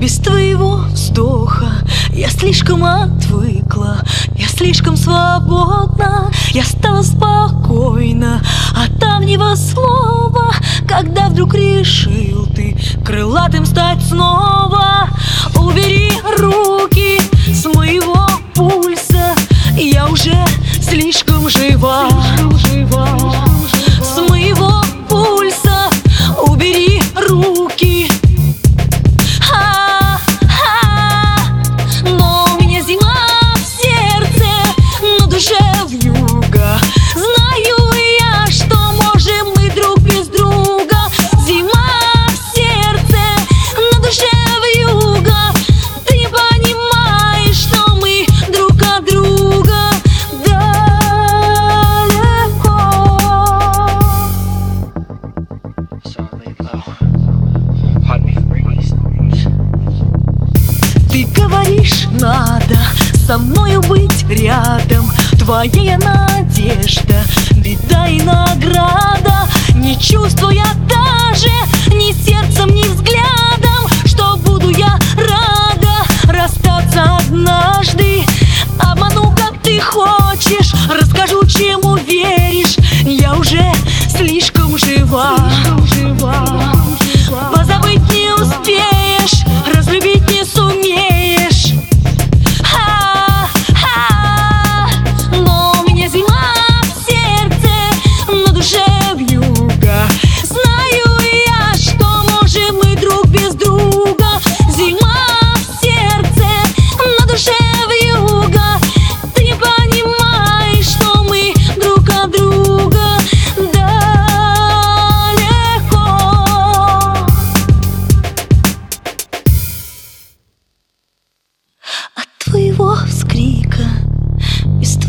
без твоего вздоха Я слишком отвыкла, я слишком свободна Я стала спокойна от давнего слова Когда вдруг решил ты крылатым стать снова Убери руки с моего пульса Я уже слишком жива, слишком жива. Говоришь, надо со мною быть рядом. Твоя надежда, беда и награда Не чувствуя даже ни сердцем, ни взглядом Что буду я рада. Расстаться однажды Обману, как ты хочешь,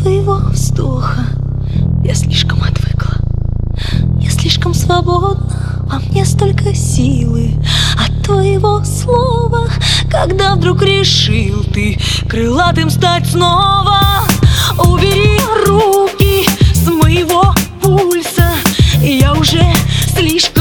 Твоего вздоха. Я слишком отвыкла, я слишком свободна. Во мне столько силы. А От твоего слова Когда вдруг решил ты крылатым стать снова Убери руки с моего пульса. Я уже слишком